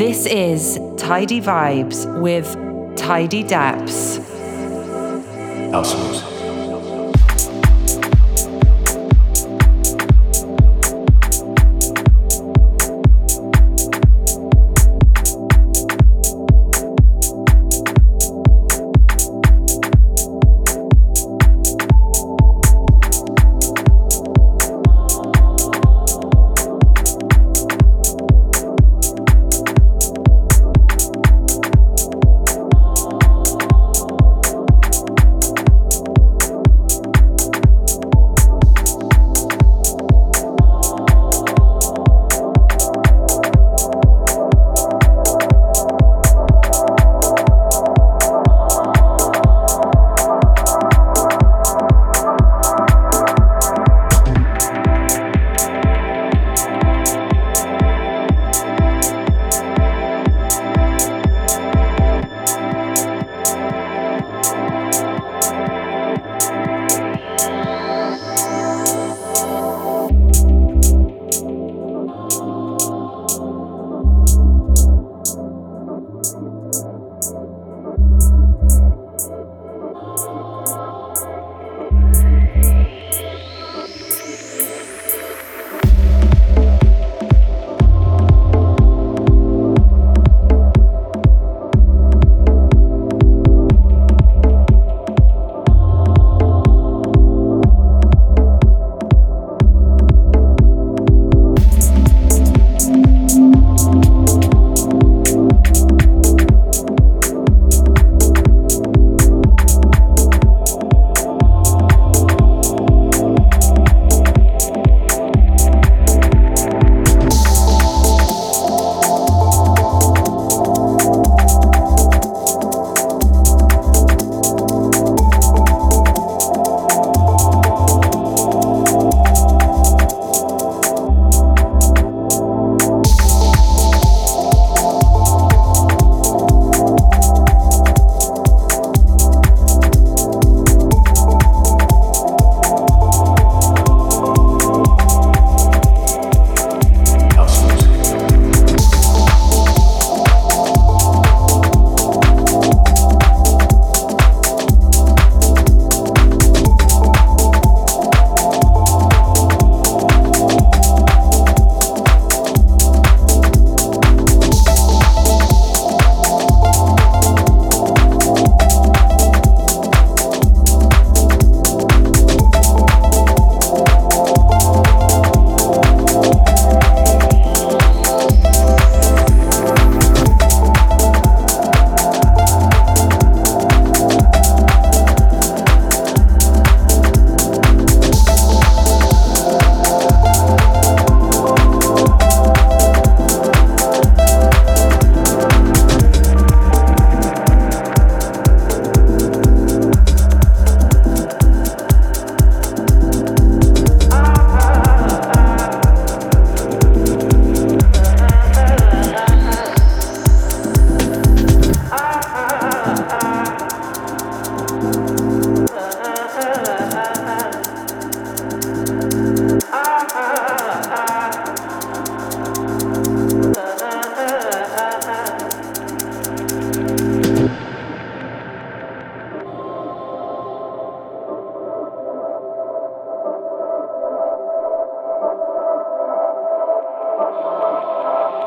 This is Tidy Vibes with Tidy Daps. Music.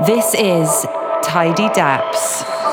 This is Tidy Daps.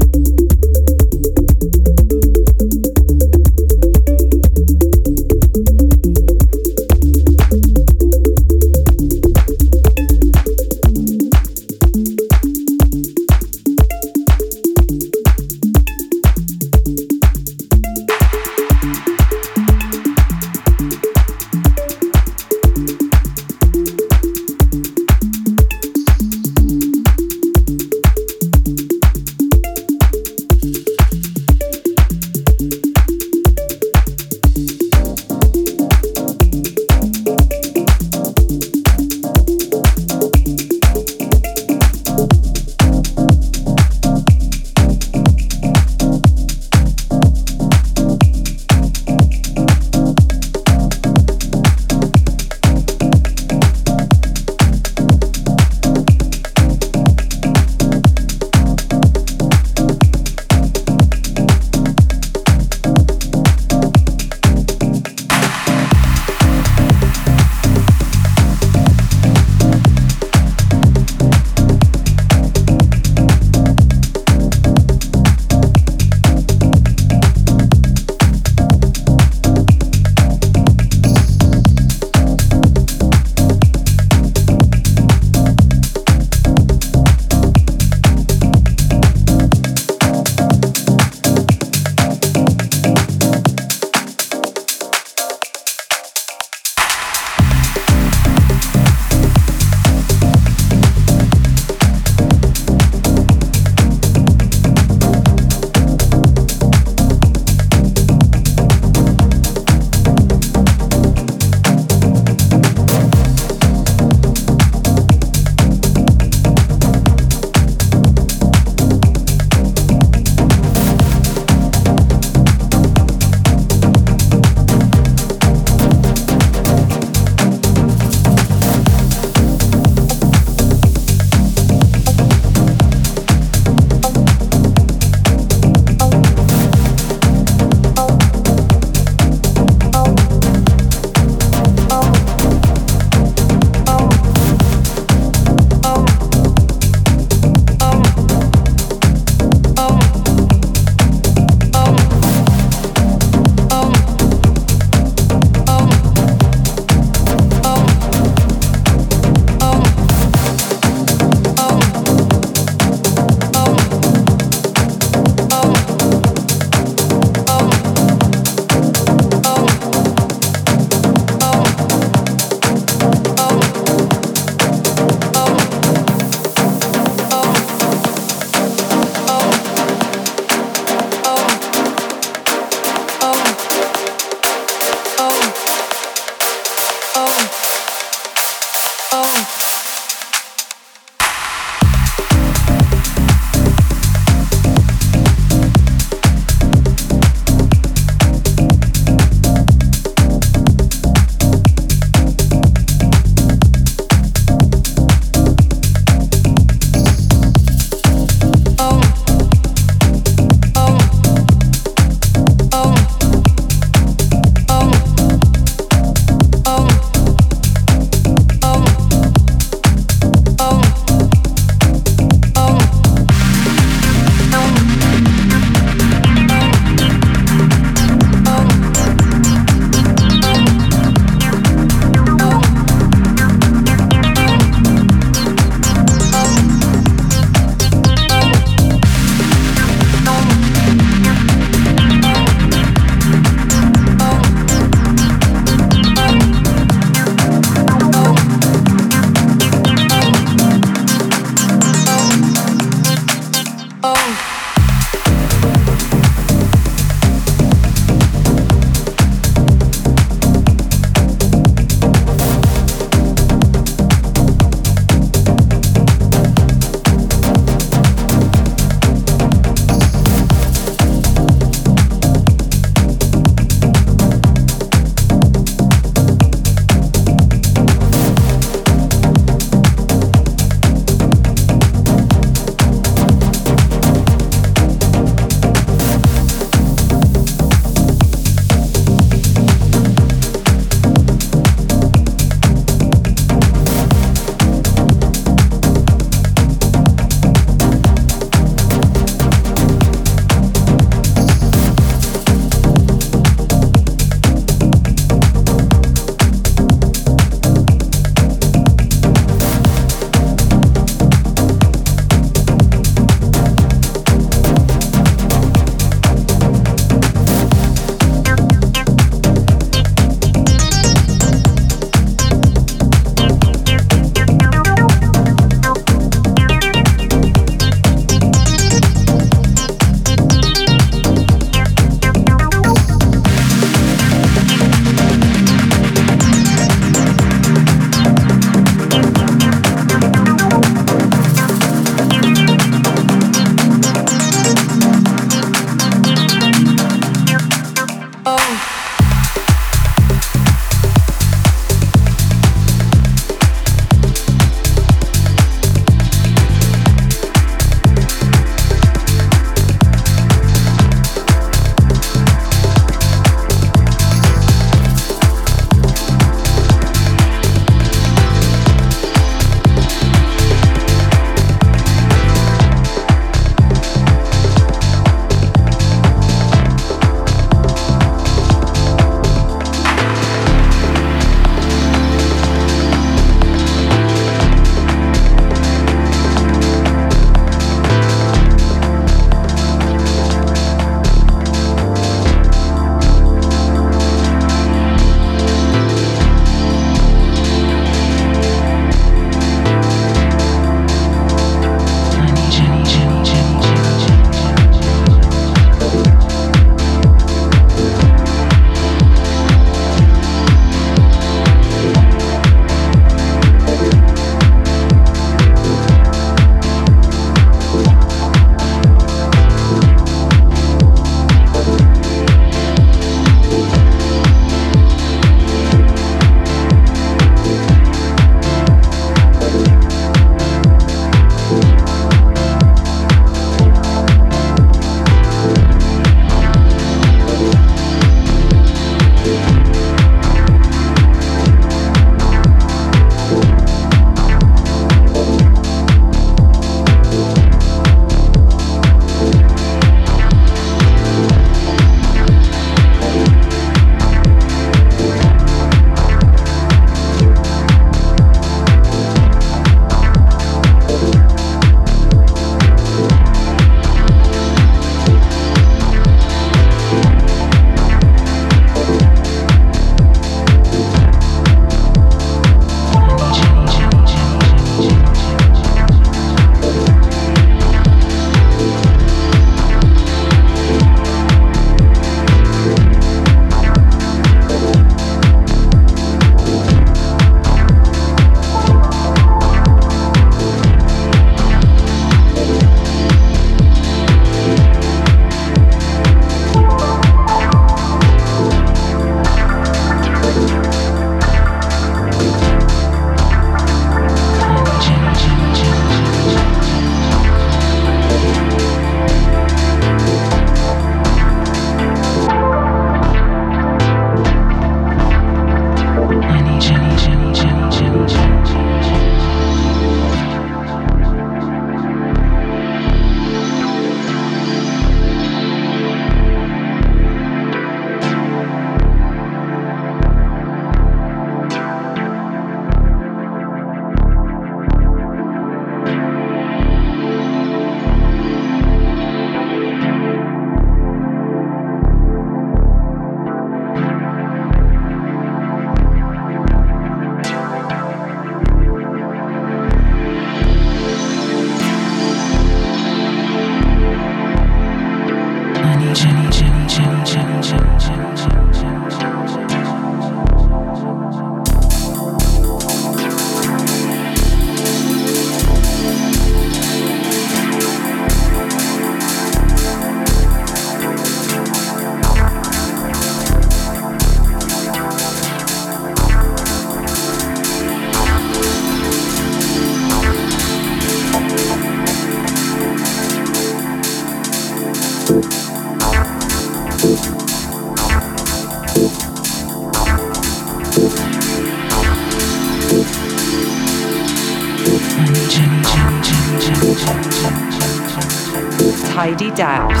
Tidy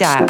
Depths.